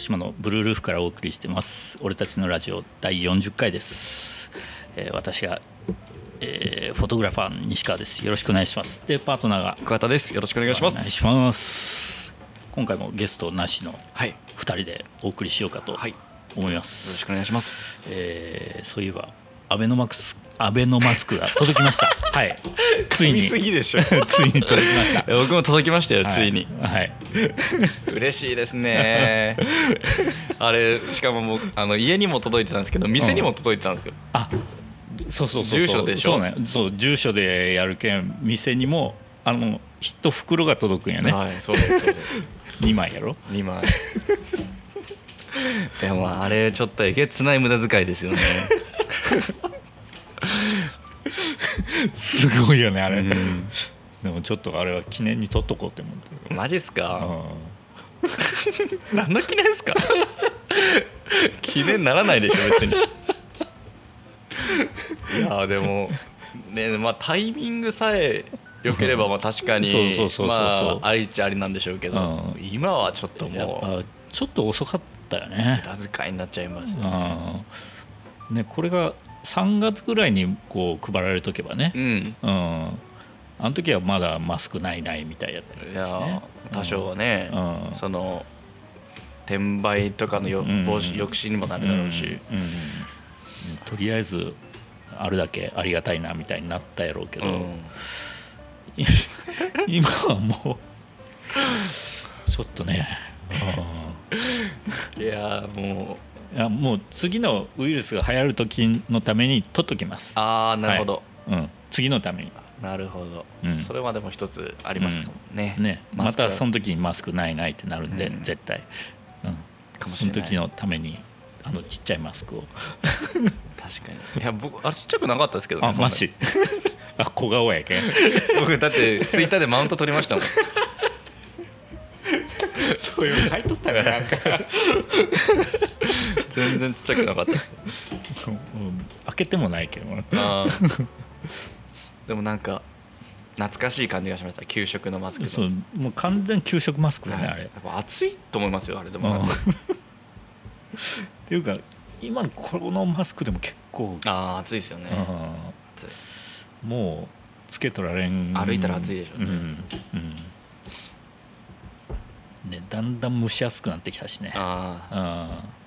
島のブルールーフからお送りしてます。俺たちのラジオ第40回です、えー私が、えーフォトグラファーの西川です。よろしくお願いします。でパートナーが桑田です。よろしくお願いします。お願いします。今回もゲストなしのはい。よ2人でお送りしようかとはい。思いまろす、しくお願いします。えーそういえばアベノマスクアベノマスクが届きました。はい。ついに。すぎでしょ。ついに届きました。僕も届きましたよ、はついに。はい。嬉しいですね。あれしかももうあの家にも届いてたんですけど店にも届いてたんですよ、あそうそうそうそう。住所でしょ。そうね。そう住所でやるけん店にもあの一袋が届くんやね、はいそうですそうです。2枚やろ。2枚。でもあれちょっとえげつない無駄遣いですよねすごいよねあれ、うん。でもちょっとあれは記念に取っとこうって思ってる。マジっすか？う何の記念ですか？記念ならないでしょ別に。いやでもねまあタイミングさえ良ければまあ確かにそうそうそうそうそう。まあありっちゃありなんでしょうけど、う今はちょっともうぱちょっと遅かったよね。無駄遣いになっちゃいますようん。ねこれが3月ぐらいにこう配られとけばね。うん。うん。あの時はまだマスクないないみたいやったいですね。や多少はね、うん。その転売とかのようん。防止抑止にもなるだろうし、うん。うん。とりあえずあるだけありがたいなみたいになったやろうけど、うん。今はもうちょっとね、いやもううんいやもう次のウイルスが流行る時のために取っときます、ああなるほど、うん、次のために。なるほど、うん。それはでも一つありますかもね、ね。まマスク。はたその時にマスクないないってなるんで、うん。絶対、うん、その時のためにあのちっちゃいマスクを。確かに。いや僕あれちっちゃくなかったですけどねあマジ。あ小顔やけん。僕だってツイッターでマウント取りましたもん。そういうの書いとったらなんか、全然ちっちゃくなかったですうん。開けてもないけどな。あー。でもなんか懐かしい感じがしました。給食のマスクの。そうもう完全給食マスクだね、はい。あれ。やっぱ暑いと思いますよあれでも。うん。っ夏ていうか今のこのマスクでも結構、ああ暑いですよね。う暑い。んもうつけとられん。歩いたら暑いでしょうね。うん。うん。ねだんだん蒸し暑くなってきたしね。あうん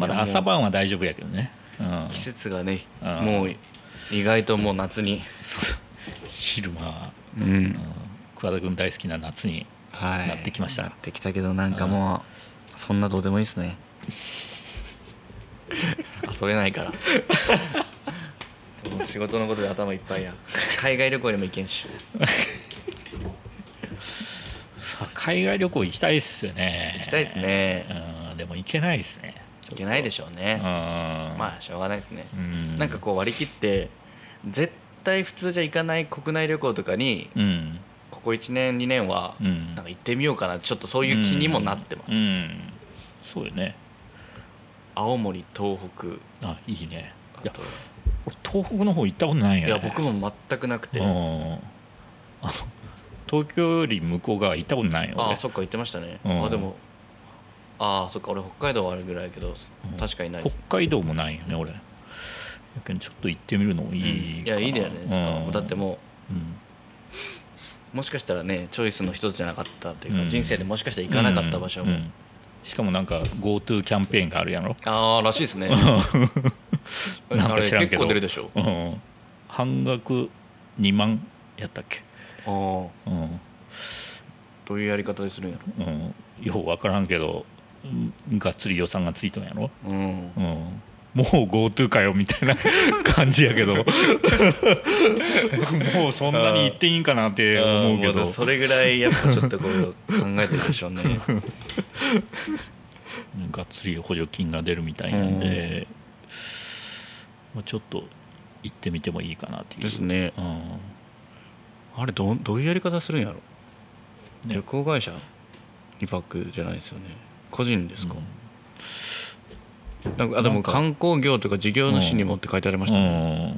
まだ朝晩は大丈夫やけどね、うん。あ、季節がねうん。もう意外ともう夏に。昼間は、ううん。ん桑田君大好きな夏にはい。なってきました。なってきたけどなんかもうそんなどうでもいいですね。遊べないから。仕事のことで頭いっぱいや。海外旅行にも行けんし。さあ海外旅行行きたいっすよね。行きたいですね。うんでも行けないですね行けないでしょうね。うん。まあしょうがないですね。うん。なんかこう割り切って絶対普通じゃ行かない国内旅行とかにうん。ここ1年2年はうん。なんか行ってみようかなちょっとそういう気にもなってます、そうよね。青森東北。あいいね。いや俺東北の方行ったことないんやね。いや僕も全くなくて。東京より向こう側行ったことないよ俺。ああそっか言ってましたね、うん。あでもああそっか俺北海道はあるぐらいやけど、うん。確かにない。です北海道もないよね俺。やけんちょっと行ってみるのもいいいやいいじゃないですか、うんだってもうん。うもしかしたらねチョイスの一つじゃなかったというか、うん。人生でもしかしたら行かなかった場所も、うん。うんしかもなんか GoTo キャンペーンがあるやろ？ああらしいですね。なんか知らんけど。結構出るでしょ。うん。半額2万やったっけ？ああうん。どういうやり方でするんやうん。よう分からんけど。うんがっつり予算がついとんやろ、ろうん。うん、もう GoTo かよみたいな感じやけど。もうそんなに行っていいんかなって思うけど。それぐらいやっぱちょっとこう考えてるでしょうね。がっつり補助金が出るみたいなんで、まあ、ちょっと行ってみてもいいかなっていう。ですね。うん。あれどうどういうやり方するんやろ、ね。旅行会社？2泊じゃないですよね個人ですか、なんかあでも観光業とか事業主にもって書いてありましたね、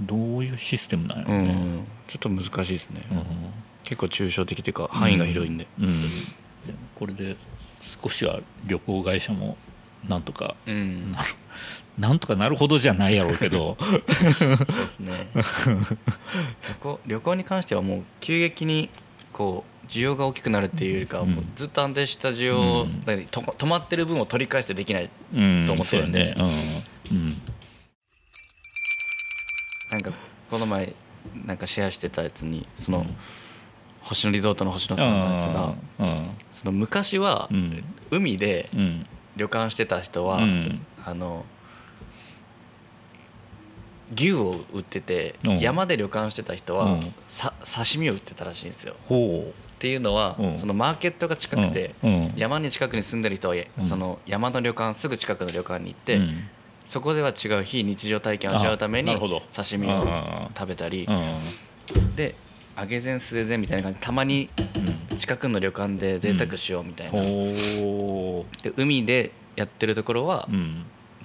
うん。どういうシステムなんやろうん。ね、ちょっと難しいですね、うん。結構抽象的というか範囲が広いんで、うん。でもこれで少しは旅行会社もなんとかうん。なるなんとかなるほどじゃないやろうけど。そうですね。旅行旅行に関してはもう急激にこう需要が大きくなるっていうよりかはもうずっと安定した需要を、うん。止まってる分を取り返してできないうんと思ってるんで。そうん。なんかこの前なんかシェアしてたやつにその、うん。星野リゾートの星野うんさんのやつがうん。その昔はうん。海でうん。旅館してた人は、うん。あの牛を売ってて、うん。山で旅館してた人は、うん。さ刺身を売ってたらしいんですよ。ほっていうのは、うん。そのマーケットが近くて、山に近くに住んでる人は、うん。その山の旅館すぐ近くの旅館に行って、うん。そこでは違う非日常体験を味わうために刺身を食べたり、うん。で揚げ膳据え膳みたいな感じでたまにうん。近くの旅館で贅沢しようみたいな、ほで海でやってるところは、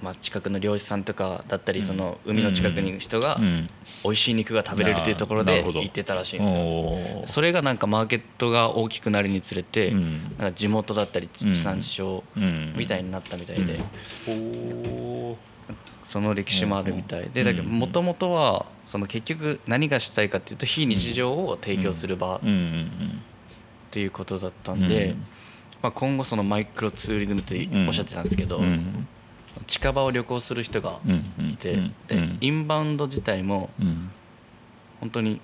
まあ、近くの漁師さんとかだったりうん。その海の近くにいる人がうん。美味しい肉が食べれるっていうところで行ってたらしいんですよ。それがなんかマーケットが大きくなるにつれて、うん。なんか地元だったり地産地消うん。みたいになったみたいで、ほその歴史もあるみたいでうん。だけどもともとはその結局何がしたいかっていうと非日常を提供する場っていうことだったうん。んで、まあ、今後そのマイクロツーリズムっておっしゃってたんですけど、うん近場を旅行する人がうんいて、うんでインバウンド自体もうん。本当に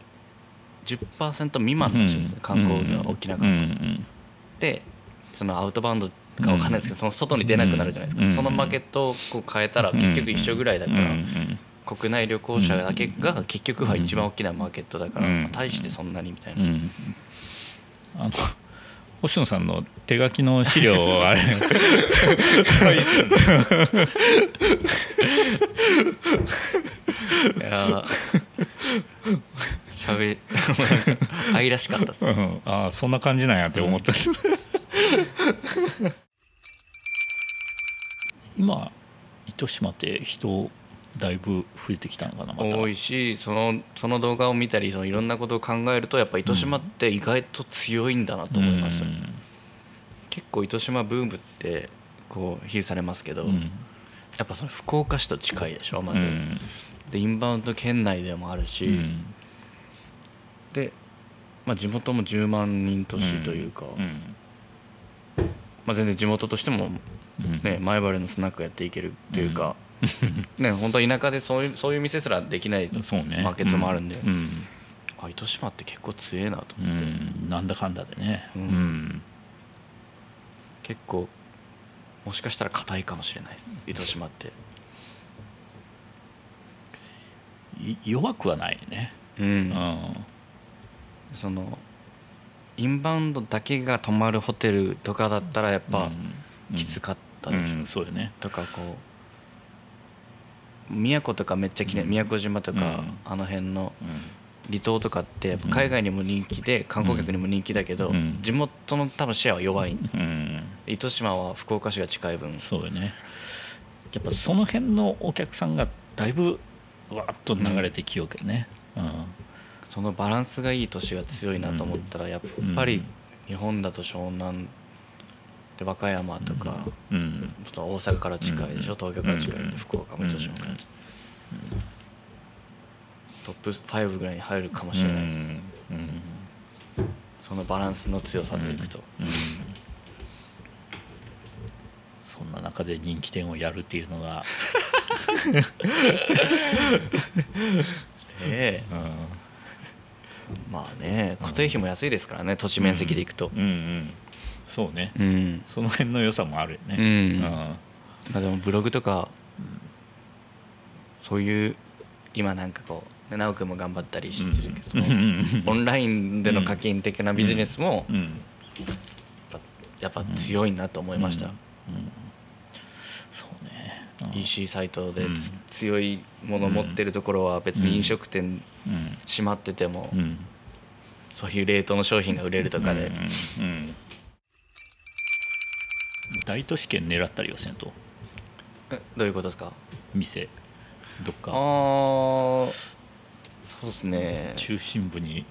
10%未満らしいんですよ、観光が起きなかった、うん。でそのアウトバウンドかわかんないですけど、その外に出なくなるじゃないですか、うん。そのマーケットをこう変えたら結局一緒ぐらいだから、国内旅行者だけが結局は一番大きなマーケットだから、大してそんなにみたいな、うん。あの星野さんの手書きの資料をあれ。いやしゃべ愛らしかったですうん。ああそんな感じなんやって思った、今糸島って人だいぶ増えてきたのかなまた。多いしそのその動画を見たりそのいろんなことを考えるとやっぱ糸島って意外と強いんだなと思いました、うん。結構糸島ブームってこう比喩されますけど、うん。やっぱその福岡市と近いでしょまず、うん。でインバウンド県内でもあるし、うん。で、まあ、地元も10万人都市というか、うん。まあ、全然地元としても、うん。ね、前原のスナックやっていけるというか、ね本当田舎でそういうそういう店すらできないそうね。マーケットもあるんで、うん。あ糸島って結構強えなとう思って、ん。なんだかんだでね。ううん。ん結構もしかしたら硬いかもしれないです。糸島って。い弱くはないね。うん、うん。そのインバウンドだけが泊まるホテルとかだったらやっぱうん。きつかったうでしょ、ん。そうよね。とかこう宮古とかめっちゃ綺麗、うん。宮古島とか、うん。あの辺のうん。離島とかって海外にも人気で観光客にも人気だけど、うん。地元の多分シェアは弱い。うん。糸島は福岡市が近い分。そうよね。やっぱその辺のお客さんがだいぶわーっと流れてきようけどね。うん。そのバランスがいい都市が強いなと思ったらやっぱり日本だと湘南で和歌山とか、うん。ちょっと大阪から近いでしょ、うん東京から近いうんで福岡も糸島から、うんトップ5ぐらいに入るかもしれないです、そのバランスの強さでいくと、うんそんな中で人気店をやるっていうのが、え え。うん。まあね固定費も安いですからね土地面積でいくと。うんうんそうね。うん、その辺の良さもあるよね。うん。うん。まあでもブログとかそういう今なんかこうね直君も頑張ったりしてるけど、オンラインでの課金的なビジネスもうん。やっぱ強いなと思いました、うん。うん。そうね。うん。EC サイトで強いもの持ってるところは別に飲食店うん。閉まってても、うん。そういう冷凍の商品が売れるとかで、うん。うん大都市圏狙ったりはせんと。えどういうことですか？店。どっああかそうですね。中心部に。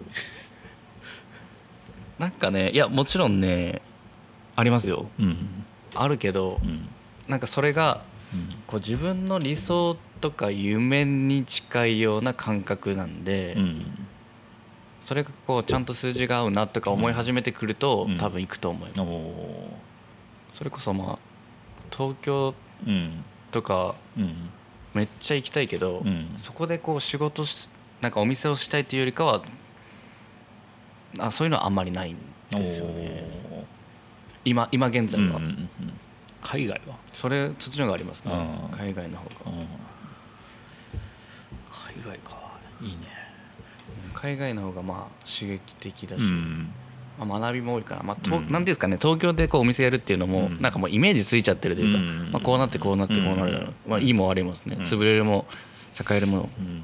なんかねいやもちろんねありますよ。うん。あるけどうん。なんかそれがこう自分の理想とか夢に近いような感覚なんで、うん。それがこうちゃんと数字が合うなとか思い始めてくると、うん。多分行くと思います、おおそれこそまあ東京とかうん。めっちゃ行きたいけど、うん。そこでこう仕事しなんかお店をしたいというよりかはあそういうのはあんまりないんですよね。今今現在は、うんうんうん。海外は。それそっちの方がありますね。うん。海外の方が。うん。海外か。いいね。海外の方がまあ刺激的だし、うんまあ、学びも多いから、まあとうん。なんていうんですかね東京でこうお店やるっていうのも、うん。なんかもうイメージついちゃってるというか、うん。まあ、こうなってこうなってこうなるだろう、まあ、いいも悪いもですね、うん。潰れるも栄えるも。うん。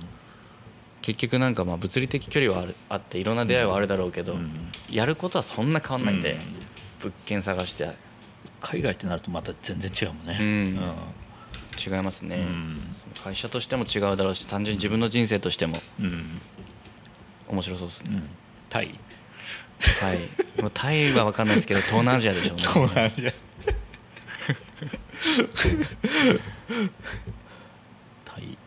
結局なんかまあ物理的距離はあるあっていろんな出会いはあるだろうけど、うん。やることはそんな変わんないんで、うん。物件探して。海外ってなるとまた全然違うもんね。うん。違いますね、会社としても違うだろうし単純に自分の人生としてもうん。面白そうですね、うん。タイ？はい。もうタイは分かんないですけど東南アジアでしょうね。東南アジア。タイ。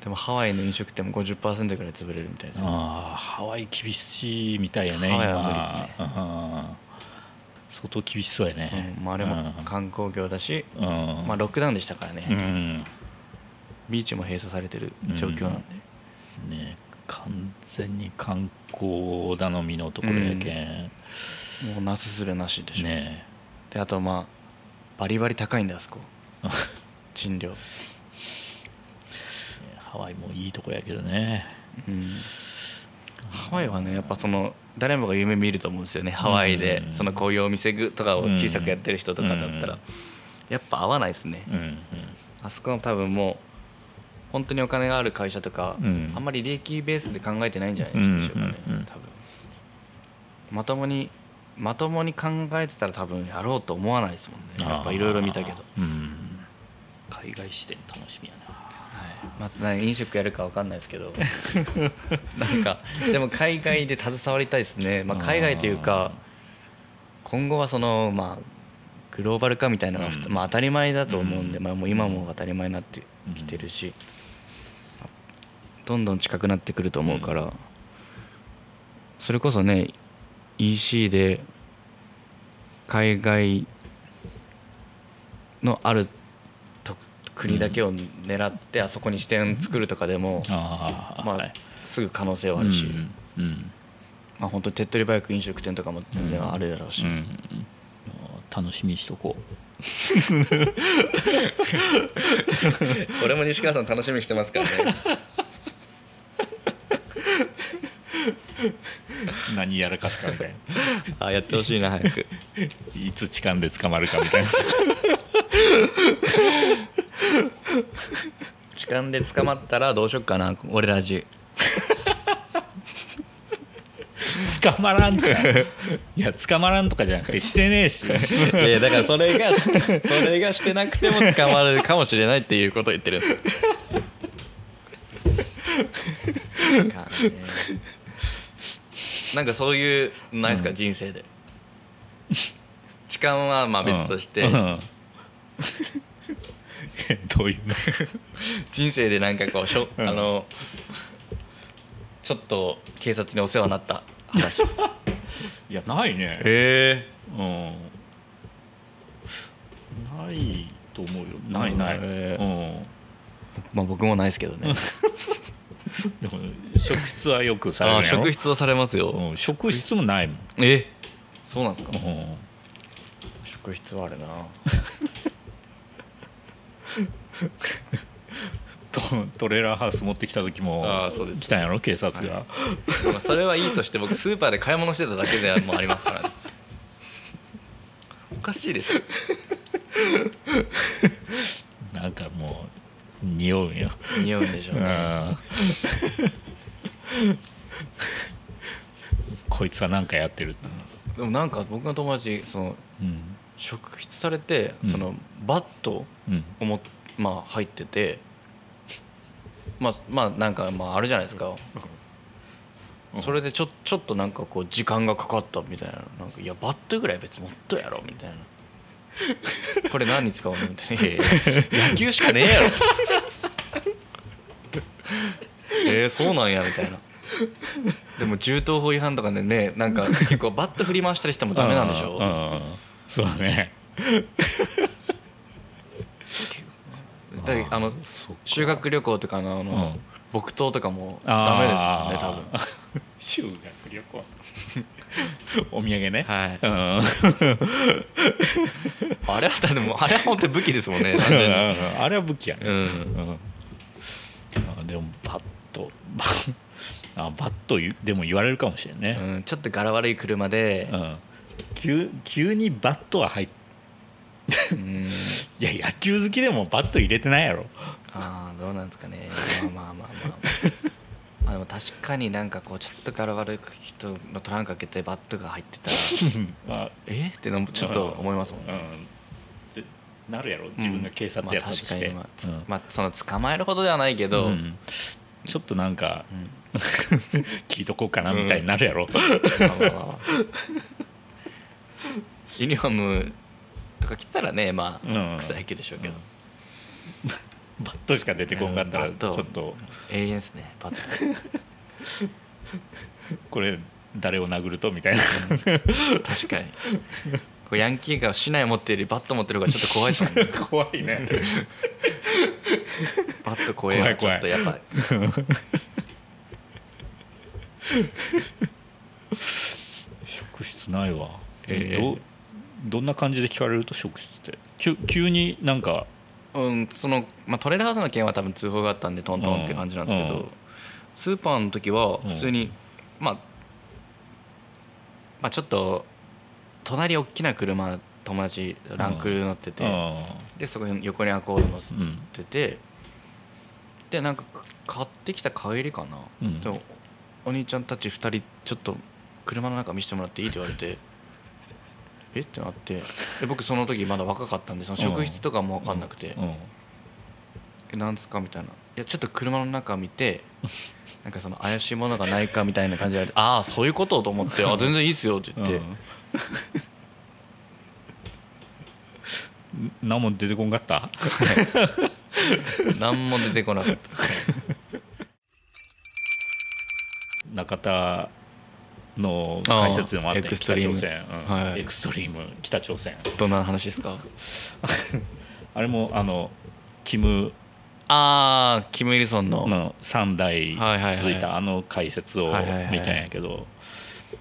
でもハワイの飲食店も50%ぐらい潰れるみたいですね。ああハワイ厳しいみたいやねハワイは今。無理っすね。うん相当厳しそうやね。うんまあ、あれも観光業だし、うん。まあ、ロックダウンでしたからね、うん。ビーチも閉鎖されてる状況なんで、ね完全に観光頼みのところやけん。もうなすすべなしでしょ、ねであとまあバリバリ高いんだあそこ。賃料、ハワイもいいとこやけどね。うん、ハワイはねやっぱその誰もが夢見ると思うんですよねハワイで。うんそのこういうお店とかを小さくやってる人とかだったら、うん。やっぱ合わないですね、うんうん。あそこは多分もう本当にお金がある会社とか、うん。あんまり利益ベースで考えてないんじゃないでしょうかね、うんうんうん。多分。まともにまともに考えてたら多分やろうと思わないですもんね。やっぱいろいろ見たけど、うん。海外視点楽しみやな。はい、まず何飲食やるかわかんないですけど。なんかでも海外で携わりたいですね、まあ、海外というか今後はそのまあグローバル化みたいなのがまあ、当たり前だと思うんで、うん。まあ、もう今も当たり前になってきてるし、どんどん近くなってくると思うから、それこそね EC で海外のあると国だけを狙ってあそこに支店作るとかでも、まあああはい。すぐ可能性はあるし、うんうん。まあ本当に手っ取り早く飲食店とかも全然あるだろうし、うん楽しみにしとこ これも西川さん楽しみにしてますからね。う 何やらかすかみたいな。あやってほしいな早く。いつ痴漢で捕まるかみたいな。痴漢で捕まったらどうしよっかな俺らじ。捕まらんか。いや捕まらんとかじゃなくてしてねえし。いやだからそれがそれがしてなくても捕まるかもしれないっていうことを言ってるんですよ なんかそういうないですか、人生で。痴漢はまあ別として、うん。うん。どういう？の人生でなんかこうしょ、うん。あのちょっと警察にお世話になった話。いやないね。へうん。ないと思うよ。ないない、へうん。まあ僕もないですけどねでも職質はよくされるあやろ？職質はされますよ、うん、職質もないもん、えそうなんですか、うん。職質はあるな。トトレーラーハウス持ってきた時もあーそうです。来たんやろ？警察が、はまあそれはいいとして僕スーパーで買い物してただけでもありますからね。おかしいでしょ。なんかもう匂うんよ、匂うんでしょうね。うん こいつは何かやってる、でもなんか僕の友達そのうん。職質されて、うん。そのバットうん。まあ入っててまあまあなんかまああるじゃないですか。うん。それでちょちょっとなんかこう時間がかかったみたいな。なんかいやバットぐらい別に持っとやろみたいな これ何に使うのみたいな「いやいや野球しかねえやろ」えー、そうなんやみたいな。でも銃刀法違反とかでねなんか結構バット振り回したりしてもダメなんでしょ。うそうだねあの修学旅行とかのあの、うん。木刀とかもダメですもんね多分分 修学旅行。お土産ね。はい。うん。あれはでもあれは本当に武器ですもんね。あれは武器やね、うん。うん。あでもバット。バ ッあバット言うでも言われるかもしれんね、うん、ちょっと柄悪い車でう、ん。急急にバットは入っうん、いや野球好きでもバット入れてないやろ。ああどうなんですかね。まあまあまあまあまあでも確かになんかこうちょっと柄悪い人のトランク開けてバットが入ってたら あえ？ってのもちょっと思いますもん。ねうん。ぜなるやろ。自分が警察やったとして、まあ確かにまあつうん。まあその捕まえるほどではないけど、うん。ちょっとなんかうん。聞いとこうかなみたいになるやろ、まあまあまあまあ。ユニフォームとか着たらねまあ、うん。臭いけでしょうけど、バットしか出てこんかったらうんちょっと。永遠ですねバット。これ誰を殴ると？みたいな。確かに。こうヤンキーが竹刀持ってるよりバット持ってる方がちょっと怖いですね。怖いね。バット怖いわちょっとやっぱ職質ないわ、えー。どどんな感じで聞かれると職質って？急急になんかうんその、まあ、トレーラーハウスの件は多分通報があったんでトントンって感じなんですけど、うんスーパーの時は普通に、まあまあちょっと隣大きな車友達ランクル乗ってて、うん。でそこに横にアコード乗せうん。てて、でなんか買ってきた帰りかな、うん。でもお兄ちゃんたち2人ちょっと車の中見せてもらっていい？って言われてえ？ってなって。で僕その時まだ若かったんでその職質とかも分かんなくて。うん「えなんですか?」みたいな「いやちょっと車の中見てなんかその怪しいものがないかみたいな感じで「ああそういうこと?」と思って「あ全然いいっすよ」って言って、うん。何も出てこんかった？何も出てこなかった。中田の解説でもあったよあーエクストリーム。北朝鮮、うん。はい。エクストリーム北朝鮮。どんな話ですか？あれもあのキムああキム・イルソンの。の3代続いたあの解説を見たんやけど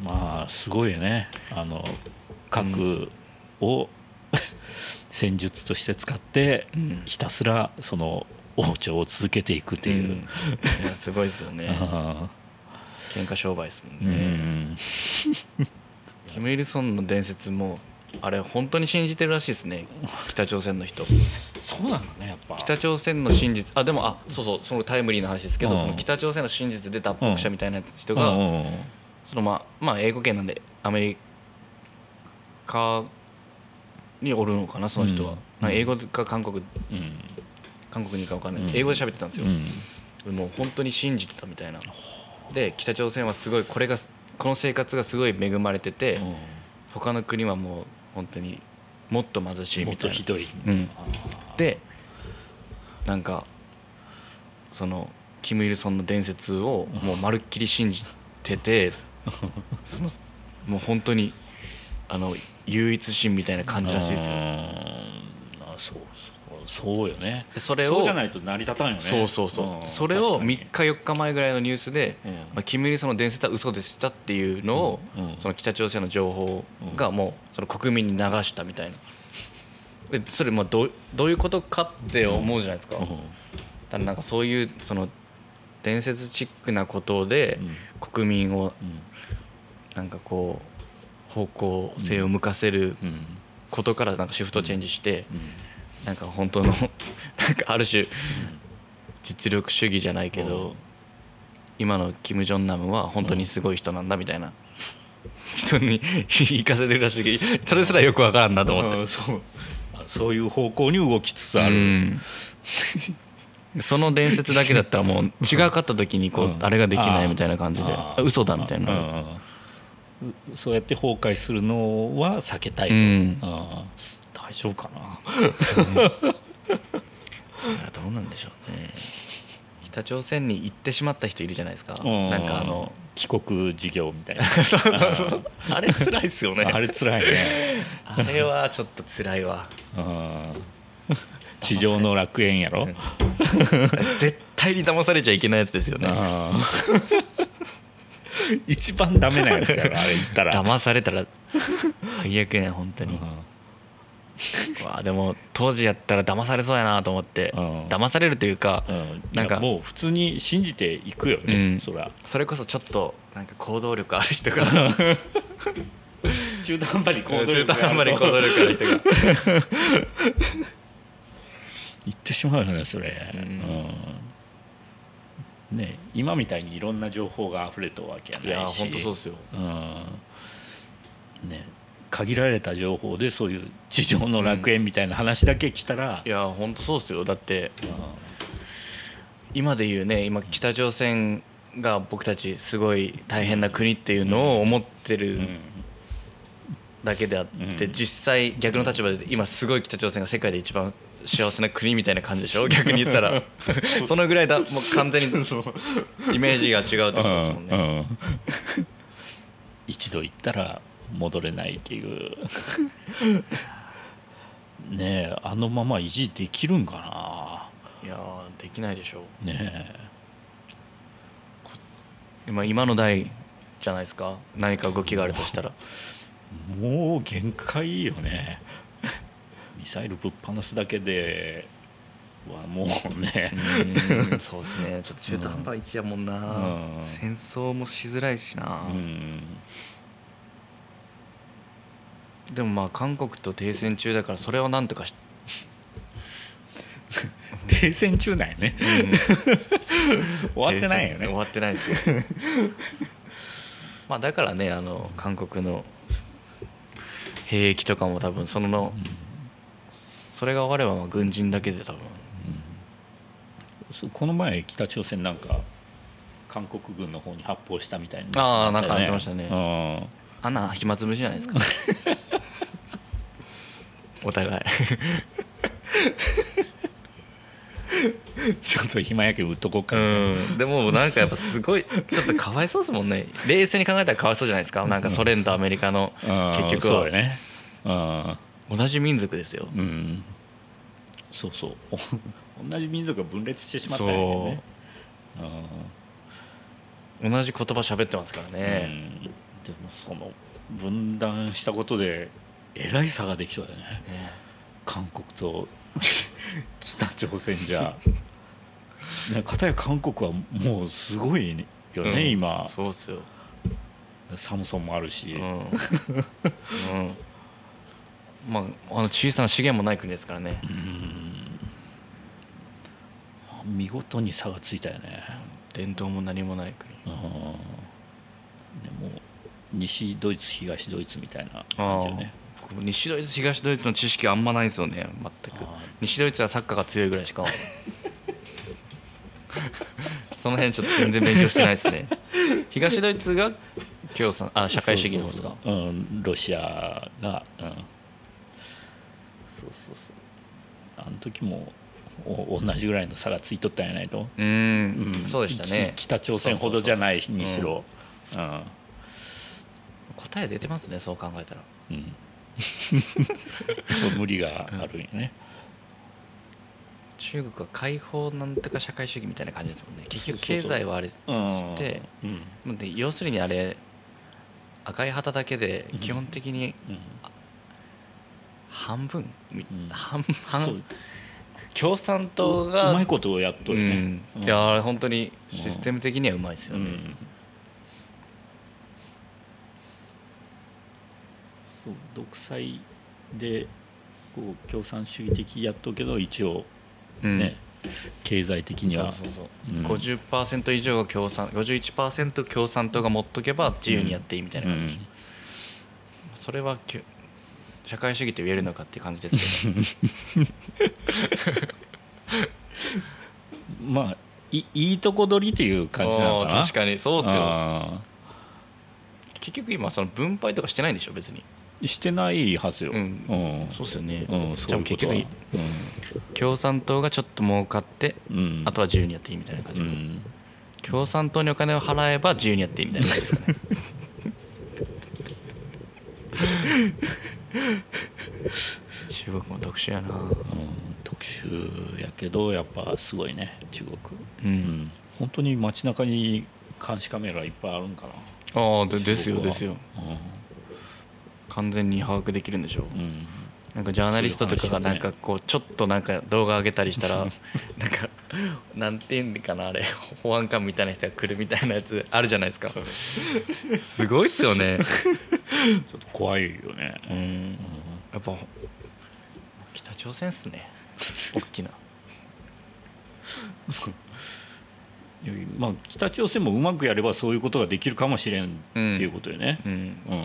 まあすごいよね。あの核を 戦術として使ってうん。ひたすらその王朝を続けていくっていう、ん。いやすごいですよね。あ喧嘩商売ですもんん キム・イルソンの伝説もあれ本当に信じてるらしいですね。北朝鮮の人。そうなんだねやっぱ。北朝鮮の真実。あでもあそうそうそのタイムリーな話ですけど、うん。その北朝鮮の真実で脱北者みたいな人うんが、そのまあまあ英語圏なんでアメリカにおるのかなその人は、うん。英語か韓国うん。韓国にか分かんない、うん。英語で喋ってたんですよ、うん。もう本当に信じてたみたいなで北朝鮮はすごいこれがこの生活がすごい恵まれてて、うん。他の国はもう本当にもっと貧しいもみたいな。っとひどい、うん。でなんかそのキム・イルソンの伝説をもうまるっきり信じてて そのもう本当にあの唯一心みたいな感じらしいですよそうよね。でそれをそうじゃないと成り立たんよね。そうそうそう、ん。それを3確日4日前ぐらいのニュースで、うん。まあ、キム・イルソンの伝説は嘘でしたっていうのを、その北朝鮮の情報がもうその国民に流したみたいな。でそれまあどうどういうことかって思うじゃないですか、ただなんかそういうその伝説チックなことでうん。国民をうん。なんかこう方向性を向かせるうん。ことからなんかシフトチェンジしてうんなんか本当の なんかある種実力主義じゃないけど今のキム・ジョンナムは本当にすごい人なんだみたいな 人に言いかせてるらしいけどそれすらよくわからんなと思って。うんそう。あそういう方向に動きつつある、うん。その伝説だけだったらもう違かった時にこう、うん。あれができないみたいな感じで。嘘だみたいな、そうやって崩壊するのは避けたいと、うん。うん大丈夫かな？どうなんでしょうね。北朝鮮に行ってしまった人いるじゃないですか、うん。なんかあの帰国事業みたいな。そうそうそう。あれ辛いっすよね。あれ辛いね、あれはちょっと辛いわ。うん。地上の楽園やろ、絶対に騙されちゃいけないやつですよね。うん。一番ダメなやつやろあれ言ったら。騙されたら最悪やん本当に、わあでも当時やったら騙されそうやなと思って、うん。騙されるというか、うん。なんかいやもう普通に信じていくよね、うん。そら。それこそちょっとなんか行動力 ある人が。中途半端に行動中力がある人が。言ってしまうよねそれ、うん。うん。ね今みたいにいろんな情報が溢れたわけいややないし。本当そうですよ。うん。ね限られた情報でそういう地上の楽園みたいな話だけ来たら、いや本当そうですよ。だってうん。今で言うね今北朝鮮が僕たちすごい大変な国っていうのを思ってるうん。だけであって、うん。実際逆の立場で今すごい北朝鮮が世界で一番幸せな国みたいな感じでしょ？逆に言ったら。そのぐらいだ。もう完全にイメージが違うってことですもんね、うん。うん。一度行ったら戻れないっていう。ねえあのまま維持できるんかいやーできないでしょう。なね今今の代じゃないですか？何か動きがあるとしたら。えもう限界よね。ミサイルぶっ放すだけではもうね。うんそうですね。ちょっと中途半端一やもんな、うん。戦争もしづらいしな、うんでもまあ韓国と停戦中だからそれはなんとかし、停戦中なんよね。終わってないよね。終わってないですよ。まあだからねあの韓国の兵役とかも多分そのそれが終わればまあ軍人だけで多分。そうこの前北朝鮮なんか韓国軍の方に発砲したみたいな。あーなんか言ってましたね。ねあんな暇つぶしじゃないですかお互い。う んちょっと暇やけど売っとこうか。うん。でもなんかやっぱすごいちょっとかわいそうですもんね。冷静に考えたらかわいそうじゃないですか。なんかソ連とアメリカのうん。結局は。そうよね。うん。同じ民族ですよ。うん。そうそう。お 同じ民族が分裂してしまったんやね。同じ言葉喋ってますからうんね、うん。でもその分断したことでえらい差ができそうだよね。ね。韓国と 北朝鮮じゃ。ね片や韓国はもうすごいよね、うん。今。そうっすよ。サムソンもあるし、うん、うん、まああの小さな資源もない国ですからね。うん。見事に差がついたよね、伝統も何もない国。うん、でも西ドイツ東ドイツみたいな感じよね西ドイツ東ドイツの知識あんまないですよね全く。西ドイツはサッカーが強いぐらいしか。その辺ちょっと全然勉強してないですね。東ドイツが共産あ社会主義の方ですか。そうんロシアがうん。そうそうそう。あの時もお同じぐらいの差がついとったんやないと、うーんそうでしたね。き北朝鮮ほどじゃないにしろ。うん。答え出てますねそう考えたら。うんそう無理があるんよね、中国は解放なんとか社会主義みたいな感じですもんね。結局経済はあれうんでうん。で要するにあれ赤い旗だけで基本的にうん。半分、半半共産党うがまいことをやっとるね、うん。いや本当にシステム的にはうまいですよね、うんそう独裁でこう共産主義的やっとくけど一応うん。ね、経済的には。そうそうそう、う。ん。50%以上が共産51%共産党が持っとけば自由にやっていいみたいな感じ、それはきゅ社会主義と言えるのかっていう感じですけど。まあいいいとこ取りっていう感じなのかな。確かにそうっすよ。あ結局今その分配とかしてないんでしょ別に。ーしてないはずよ、うん。うん。そうっすよね、うん、じゃあ結局共産党がちょっと儲かって、うん。うんあとは自由にやっていいみたいな感じ、うん。共産党にお金を払えば自由にやっていいみたいな感じですかね。中国も特殊やな。うん。特殊やけどやっぱすごいね中国。う、うん。ん本当に街中に監視カメラいっぱいあるんかな。ああでですよですよ完全に把握できるんでしょう、うん、うんなんかジャーナリストとかがなんかこうちょっとなんか動画上げたりしたら なんかなんていうんかなあれ。保安官みたいな人が来るみたいなやつあるじゃないですか。すごいっすよね。ちょっと怖いよね、うん。うんやっぱ北朝鮮っすね。大きな。まあ、北朝鮮もうまくやればそういうことができるかもしれんっていうことよね、うん。うん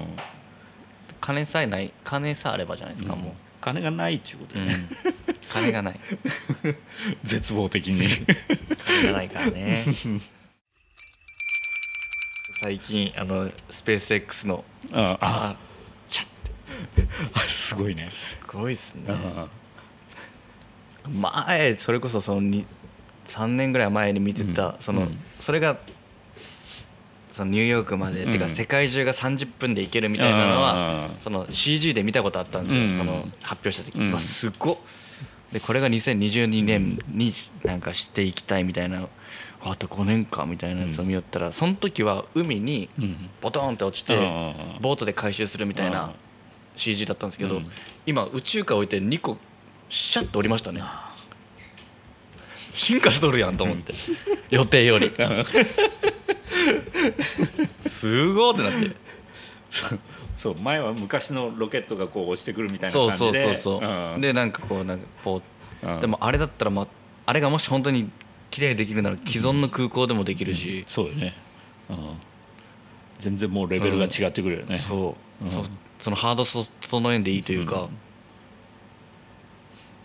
金さえない金さえあればじゃないですか、も金がないっていうことね、うん、金がない。絶望的に。金がないからね。最近あのスペース X のああ。あチャッて。あ れすごいね、すごいっすね。うん前それこそそのに3年ぐらい前に見てた、うん。その、うん。それがそのニューヨークまで、うんてか世界中が30分で行けるみたいなのは、うん。その CG で見たことあったんですよ、うん。その発表した時、うん。うわすごっ。でこれが2022年になんかしていきたいみたいな。あと5年かみたいなやつを見よったら、その時は海にうん。ボトンって落ちて、うん。ボートで回収するみたいうん。な CG だったんですけど、うん。今宇宙から置いて2個シャッと降りましたね。進化しとるやんと思って。予定より すごーってなって。そうそう前は昔のロケットがこう落ちてくるみたいなそうそう感じで。そうそう、う。ん。でなんかこうなんかポーうん。でもあれだったら、ま、あれがもし本当に綺麗にできるなら既存の空港でもできるし、そうよね、うん、全然もうレベルが違ってくるよね、そう、うん。そそのハードソ整えんでいいというか、うん。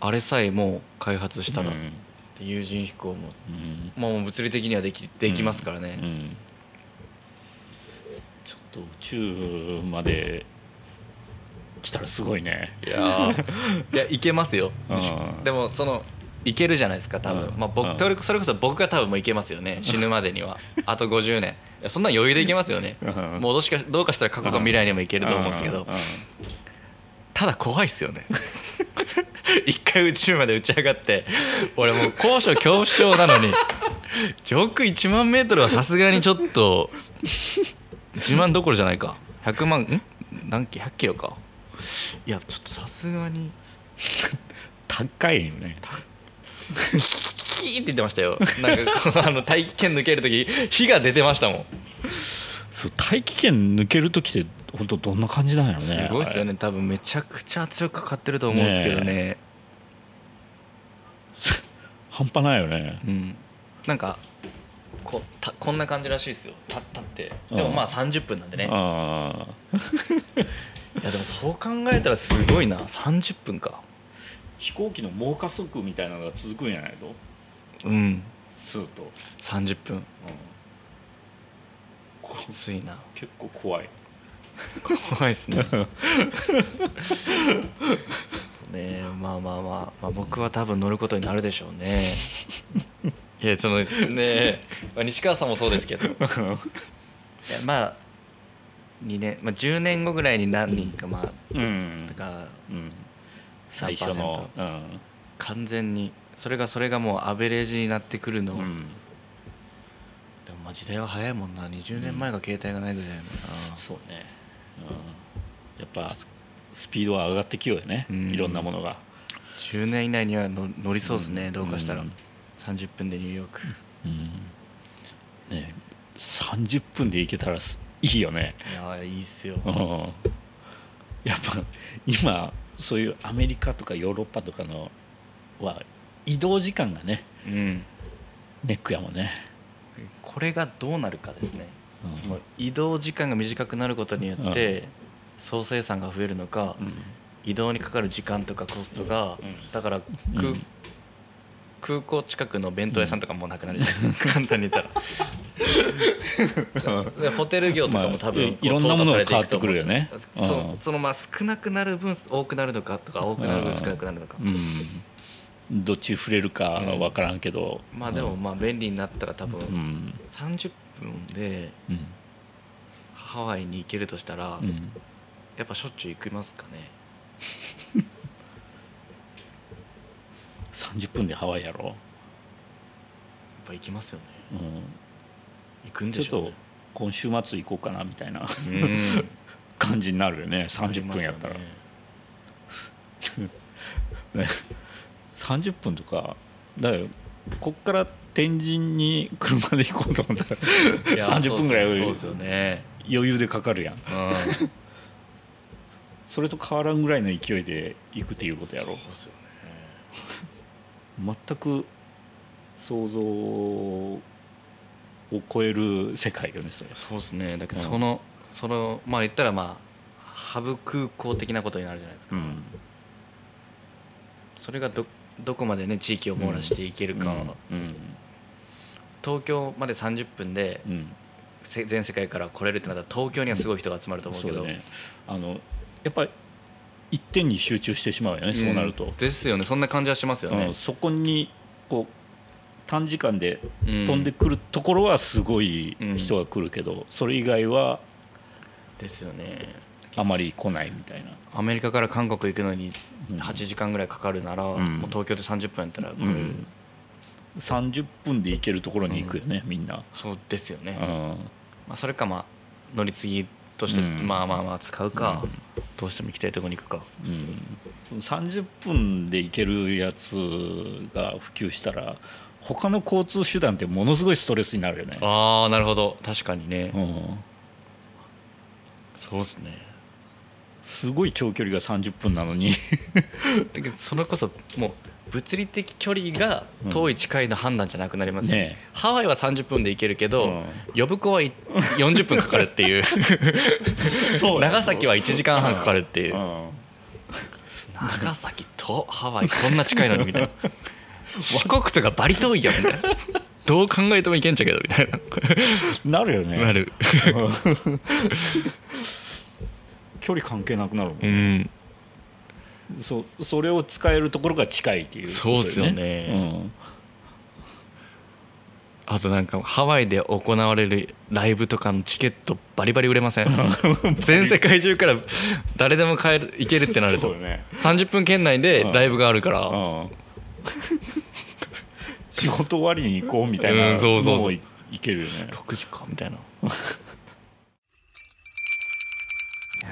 あれさえもう開発したら、うん。有人飛行もうん。もう物理的にはできできますからね、と宇宙まで来たらすごいね。いやー。いやいけますよ。うん。でもそのいけるじゃないですか多分、うん。まあ、僕うん。それこそ僕が多分もういけますよね。死ぬまでには。あと50年。そんなん余裕でいけますよね。うん。もうどうしかどうかしたら過去か未来にもいけると思うんですけど。ただ怖いっすよね。一回宇宙まで打ち上がって俺もう高所恐怖症なのに。上空1万メートルはさすがにちょっと1万どころじゃないか。100万ん？何キ100キロか。いやちょっとさすがに。高いよね。キーって言ってましたよ。なんかあの大気圏抜ける時火が出てましたもん。そう大気圏抜ける時って本当どんな感じなんやろねすごいですよね。多分めちゃくちゃ圧力かかってると思うんですけどねね。半端ないよね。うん。なんかこたこんな感じらしいですよ。たったって。うん。でもまあ30分なんでね。いああやでもそう考えたらすごいな。30分か。飛行機の猛加速みたいなのが続くんやないとうん。スーッと、30分うん。きついな。結構怖い。怖いですね。ねえまあまあまあ、まあ、僕は多分乗ることになるでしょうね いやそのねえ、まあ、西川さんもそうですけど。いやまあ2年、まあ、10年後ぐらいに何人かまあうん。とかうん。最初のうん。完全にそれがそれがもうアベレージになってくるの、でもうんまあ時代は早いもんな。20年前が携帯がないぐらいやもん。な、そうね、うん、やっぱスピードは上がってきようよね、うん。いろんなものが、10年以内にはの乗りそうですね、うん。どうかしたら、うん30分でニューヨーク。うん。ね、30分で行けたらすいいよね、いやーいいっすよ。うん、やっぱ今そういうアメリカとかヨーロッパとかのは移動時間がねうん。ネックやもんね、これがどうなるかですね、うん。その移動時間が短くなることによって、総生産が増えるのか、うん。移動にかかる時間とかコストが、うん。だから、くうん空港近くの弁当屋さんとかもなくなるじゃないですか、簡単に言ったら。でホテル業とかも多分まあいいろんなものが変わってくるよね。うん。そそのまあ少なくなる分多くなるのかとか多くなる分少なくなるのかうん。どっち触れるか分からんけど、まあでもまあ便利になったら多分うん。30分でうんハワイに行けるとしたらうん。やっぱしょっちゅう行きますかね 30分でハワイやろ、やっぱ行きますよね。うん、行くんちょっとでしょうね今週末行こうかなみたいなうん。感じになるよね。30分やったら、ありますよね30分 とかだからこっから天神に車で行こうと思ったらいや30分ぐらい余裕でかかるやん。うん。それと変わらんぐらいの勢いで行くっていうことやろ。そうですよね全く想像を超える世界よねそれ。そうですね。だけどうん。その、そのまあ言ったらまあハブ空港的なことになるじゃないですか、うん。それがどどこまでね地域を網羅していけるか、うん。東京まで30分で全世界から来れるってなったら東京にはすごい人が集まると思うけど、ね。あのやっぱり一点に集中してしまうよね、そうなると。ん、ですよね。そんな感じはしますよね。うん、そこにこう短時間でうん。飛んでくるところはすごい人が来るけど、それ以外はですよね。あまり来ないみたいな、アメリカから韓国行くのにうん。8時間ぐらいかかるなら、ん。もう東京で30分やったら来れる、うん、30分で行けるところに行くよね、みんな、そうですよね、うん。まあ、それかまあ乗り継ぎとして、うん。まあまあまあ使うか、うん。どうしても行きたいところに行くか。うん、30分で行けるやつが普及したら他の交通手段ってものすごいストレスになるよね。ああなるほど。確かにね、うん、そうですね。すごい長距離が30分なのに。だけどそれこそもう物理的距離が遠い近いの判断じゃなくなりますよねねハワイは30分で行けるけど、うん。呼子はい40分かかるっていう。長崎は1時間半かかるっていう、うん。長崎とハワイこんな近いのにみたいな。四国とかバリ遠いやんみたいな。どう考えてもいけんちゃうけどみたいな。なるよね。なる。距離関係なくなるもん、うんそそれを使えるところが近いっていうことそうっすよね。あとなんかハワイで行われるライブとかのチケットバリバリ売れません？全世界中から誰でも買える行けるってう、なんると。ね、30分圏内でライブがあるから。うん、仕事終わりに行こうみたいなうんそうそうそう。のもいいけるよね。6時かみたいな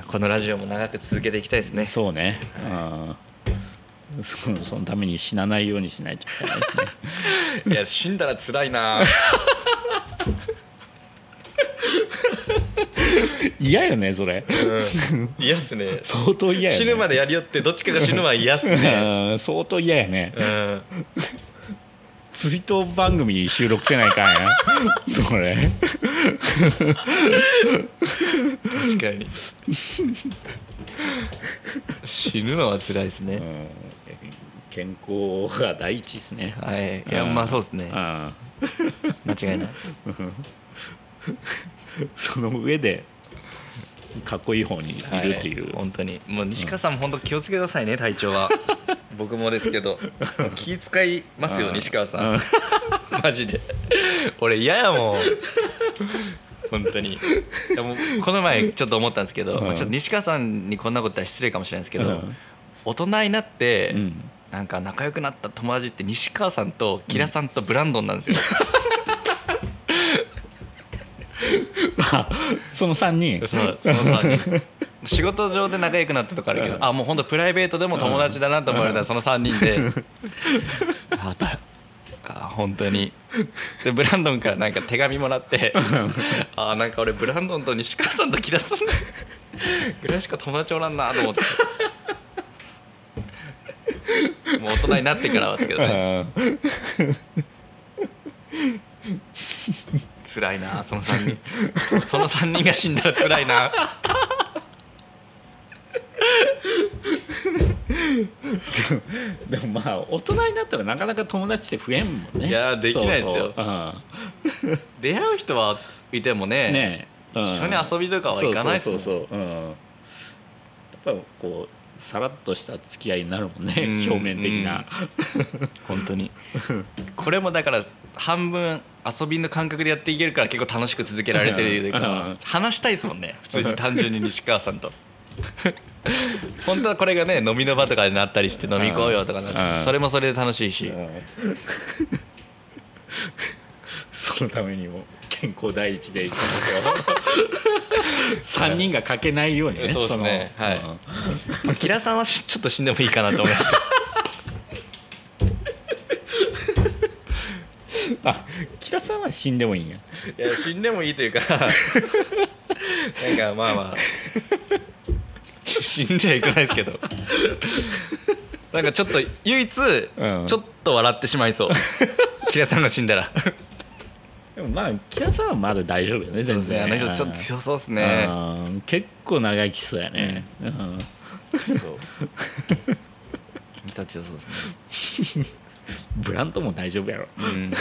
このラジオも長く続けていきたいですね。そうね、うん。そ そのために死なないようにしないといけないですね。いや死んだら辛いな。嫌よねそれ。うん。嫌っすね。相当嫌やね。死ぬまでやりよってどっちかが死ぬのは嫌っすね。うん。相当嫌やね。うん追悼番組収録せないかんや。それ。確かに。死ぬのは辛いですね、うん。健康が第一ですね。はい。いやうんまあそうですね。うん。間違いない。その上でかっこいい方にいるっていう、は本当に。もう西川さんも本当気をつけてくださいね 体調は僕もですけど 気遣いますようん。西川さうん。ん マジで。俺嫌やもん。本当に。でもこの前ちょっと思ったんですけど、うん。まあちょっと西川さんにこんなことは失礼かもしれないですけど、うん。大人になって、うん。なんか仲良くなった友達って西川さんとキラさんとブランドンなんですよ、その3人。そうその3人仕事上で仲良くなったとかあるけど、あもう本当プライベートでも友達だなと思われたらその3人で、あだあ本当に。でブランドンからなんか手紙もらって。あなんか俺ブランドンと西川さんとキラさんぐらいしか友達おらんなと思って。もう大人になってからはですけどね。うん辛いなその3人。その3人が死んだら辛いな。でもまあ大人になったらなかなか友達って増えんもんね。いやできないですよ。そうそう。出会う人はいてもうんねねえ。一緒に遊びとかは行かないですもん。そうそうそう。ん、やっぱりこうさらっとした付き合いになるもんね、うん。表面的な、本当に。これもだから半分遊びの感覚でやっていけるから結構楽しく続けられてるというかうん話したいですもんね。普通に単純に西川さんと。本当はこれがね飲みの場とかになったりして飲み行こうよとかなうん。それもそれで楽しいし。うん。そのためにも健康第一でいきますよ。3人が欠けないようにねそうですね。そのはい。うん。まあキラさんはしちょっと死んでもいいかなと思いますあキラさんは死んでもいいんや。いや死んでもいいというか。なんかまあまあ。死んではいかないですけど。なんかちょっと唯一ちうん。ょっと笑ってしまいそう。キラさんが死んだら。でもまあキラさんはまだ大丈夫よね全然あの人ちょっと強そうですね。うん。結構長生きしそうやね、うん。そう。人強そうですねブランドも大丈夫やろ。うん。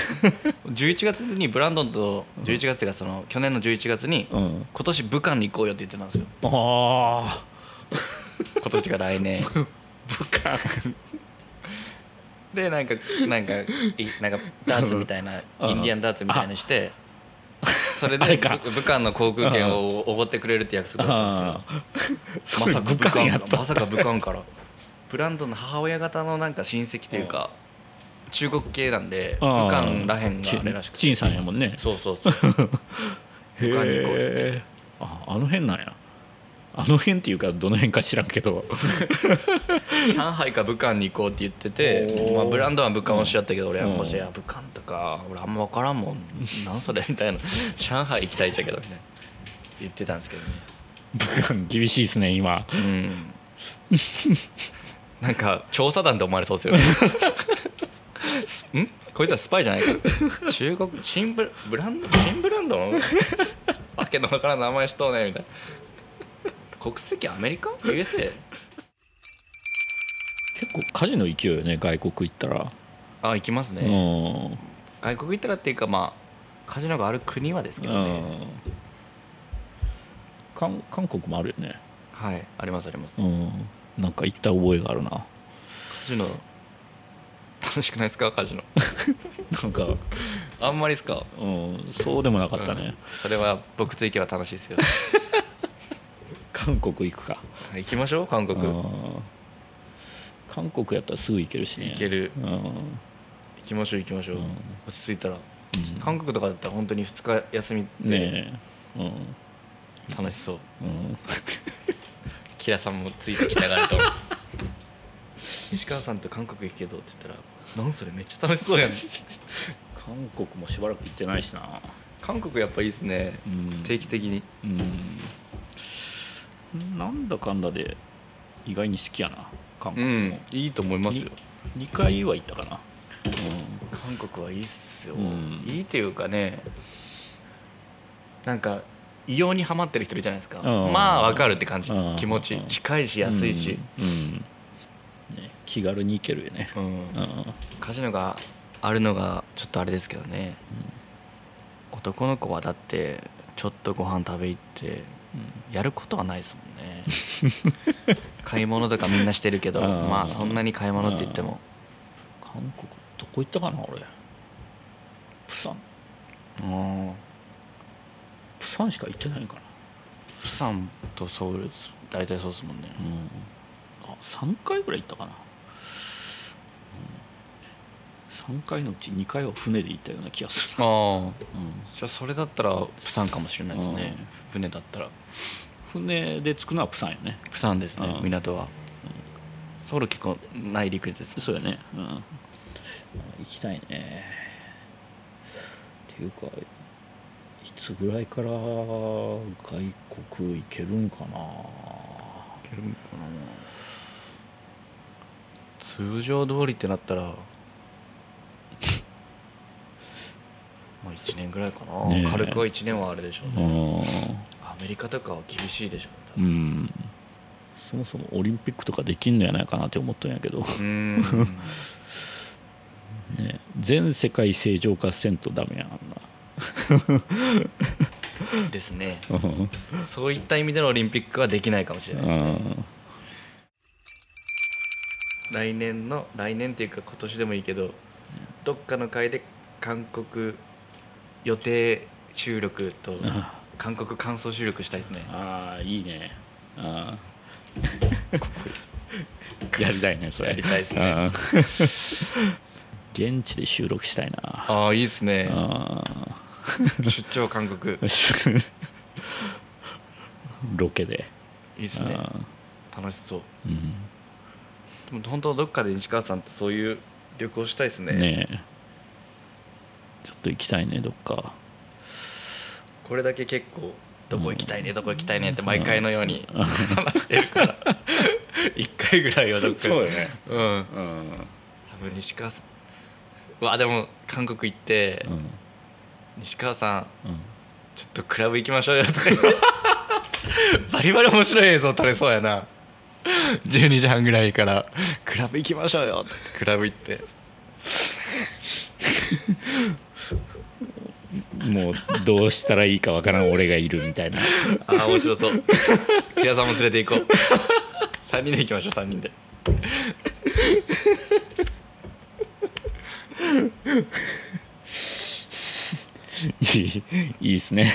11月にブランドンと11月がその去年の11月にうん。今年武漢に行こうよって言ってたんですよ。ああ 今年が来年。武漢。でなんかなんかいなんかダーツみたいなうん。インディアンダーツみたいにしてそれでぶ武漢の航空券をおごってくれるって約束だったんですけど。まさか武武漢やった。漢まさか武漢から。ブランドンの母親方のなんか親戚というか中国系なんで武漢らへんがあれらしくて。陳さんやもんね。そうそうそう。へ武漢に行こうって言ってえああの辺なんや。あの辺っていうかどの辺か知らんけど。上海か武漢に行こうって言っててまあ、ブランドンは武漢をおっしゃったけど俺はうんもしいや武漢とか俺あんま分からんもん。なんそれみたいな。上海行きたいっちゃけどみたいな言ってたんですけどね。武漢厳しいですね今。うん。なんか調査団って思われそうですよね。す ん？こいつはスパイじゃないか。中国新ブブランド？新ブランド？のわけのわからん名前しとうねみたいな。国籍アメリカ？USA? 結構火事の勢いよね外国行ったら、あ行きますね、うん。外国行ったらっていうかまあカジノがある国はですけどね、うん。韓韓国もあるよね。はいありますあります、カうん。なんか行った覚えがあるな。ジノ楽しくないですか？カジノなんか、あんまりですか？うん、そうでもなかったね、うん。それは僕と行けば楽しいですよ。韓国行くか。行きましょう？韓国。うん。韓国やったらすぐ行けるしね。行ける。うん。行きましょう行きましょう、うん。落ち着いたら。うん。韓国とかだったら本当に2日休みで。ねえ。うん。楽しそう。うん。キラさんもついてきたがると石 川さんと韓国行くけどって言ったら「なんそれめっちゃ楽しそうやん」韓国もしばらく行ってないしな。韓国やっぱいいですね。うん。定期的に。うん。なんだかんだで意外に好きやな。韓う国も、んいいと思いますよ。2回は行ったかな、韓国はいいっすよ、うん。いいというかねなんか異様にハマってる人いるじゃないですか、うん。まあわかるって感じでうん。す気持ち。うん近いし安いし、うん気軽に行けるよね、うん。うん。カジノがあるのがちょっとあれですけどね、男の子はだってちょっとご飯食べ行ってやることはないですもんね。買い物とかみんなしてるけどうんまあそんなに買い物って言っても。韓国どこ行ったかな俺。プサン。うんプサンしか行ってないんかな。プサンとソウル大体そうですもんね。うん。あ3回ぐらい行ったかな、うん、3回のうち2回は船で行ったような気がする、ああ。うん、じゃあそれだったらプサンかもしれないですね。船だったら。船で着くのはプサンよね。プサンですねうん。港は。ソウル結構内陸ですそうやね。うん。あ行きたいね。っていうかいつぐらいから外国行けるんかな。通常通りってなったらまあ1年ぐらいかな、ねえ。軽くは1年はあれでしょううね、ん。アメリカとかは厳しいでしょううん。そもそもオリンピックとかできんのやないかなって思ったんやけど、うーん。ね、全世界正常化せんとダメやん ですね。なそういった意味でのオリンピックはできないかもしれないですね。来年の来年っていうか今年でもいいけどどっかの回で韓国予定収録とあ韓国感想収録したいですね。あーいいね。あー やりたいねそれ。やりたいですね。現地で収録したいな。ああいいですね。あ出張韓国。ロケで。いですね。あ楽しそう。ーうん。でも本当どっかで西川さんとそういう旅行したいですね。ねえ。ちょっと行きたいねどっか。これだけ結構どこ行きたいねどこ行きたいねって毎回のように話してるから。一回ぐらいはどっか。そうだね。うん。うん。多分西川さん。うわでも韓国行って、うん。西川さんうん。ちょっとクラブ行きましょうよとか言って。バリバリ面白い映像撮れそうやな12時半ぐらいからクラブ行きましょうよ。ってクラブ行って。もうどうしたらいいかわからん俺がいるみたいな。ああ面白そう。キラさんも連れて行こう。3人で行きましょう3人で。いいいいっすね。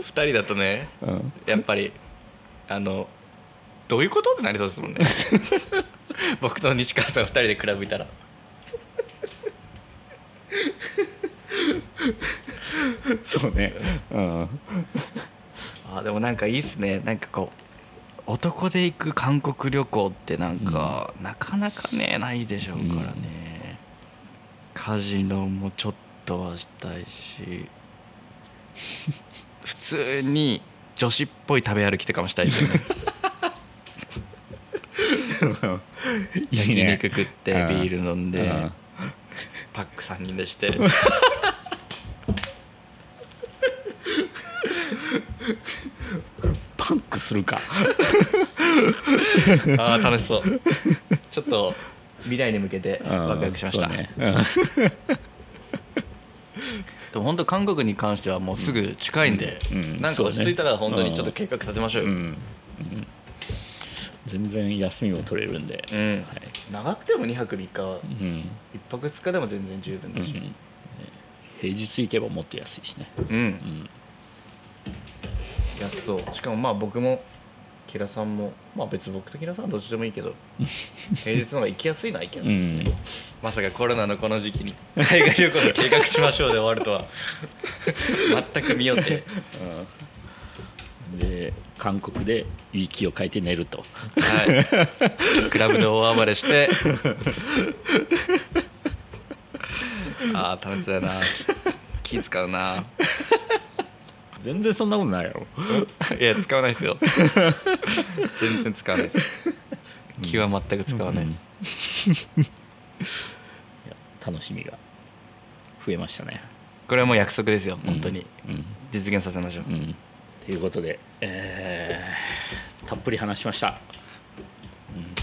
2人だとねうん。やっぱりあのどういうことってなりそうですもんね。僕と西川さん2人でクラブいたら。そうね。うん。あでもなんかいいっすね。なんかこう男で行く韓国旅行ってなんか、なかなかねないでしょうからね、カジノもちょっとはしたいし。普通に女子っぽい食べ歩きとかもしたいですよね。焼肉食ってビール飲んでうん。パック3人でして。パンクするか。ああ楽しそう。ちょっと未来に向けてワクワクしました、そうね。うんでも本当韓国に関してはもうすぐ近いんで、うんうんなんか落ち着いたら本当にちょっと計画立てましょうよ、うんうん全然休みも取れるんで、うん。はい。長くても2泊3日はうん。1泊2日でも全然十分だし。平日行けばもっと安いしね、うん、うん。安そう。しかもまあ僕もキラさんもまあ別に僕とキラさんはどっちでもいいけど平日の方が行きやすいのは行きやすいですね、うん。まさかコロナのこの時期に。海外旅行の計画しましょうで終わるとは。全く見よって。うん。で韓国でいい気を変えて寝ると。はい、クラブで大暴れして。ああ楽しそうやな。気使うな全然そんなことないやろ いや使わないですよ。全然使わないです。気は全く使わないです、いや楽しみが増えましたね。これはもう約束ですよ本当に、うん。実現させましょう、うん。ということで、えーたっぷり話しました、うん。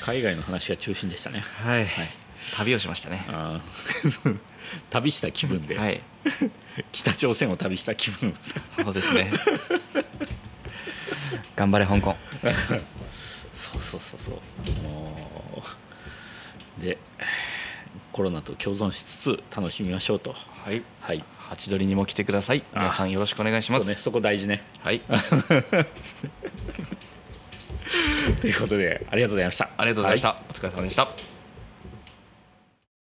海外の話が中心でしたね。はい、旅をしましたね。旅した気分で、はい 北朝鮮を旅した気分ですか？そうですね。頑張れ香港。そうそうそうそう。でコロナと共存しつつ楽しみましょうと。はい。はい。ハチドリにも来てください。あ皆さんよろしくお願いします。ね。そこ大事ね。はい。ということでありがとうございました。ありがとうございました、はお疲れ様でした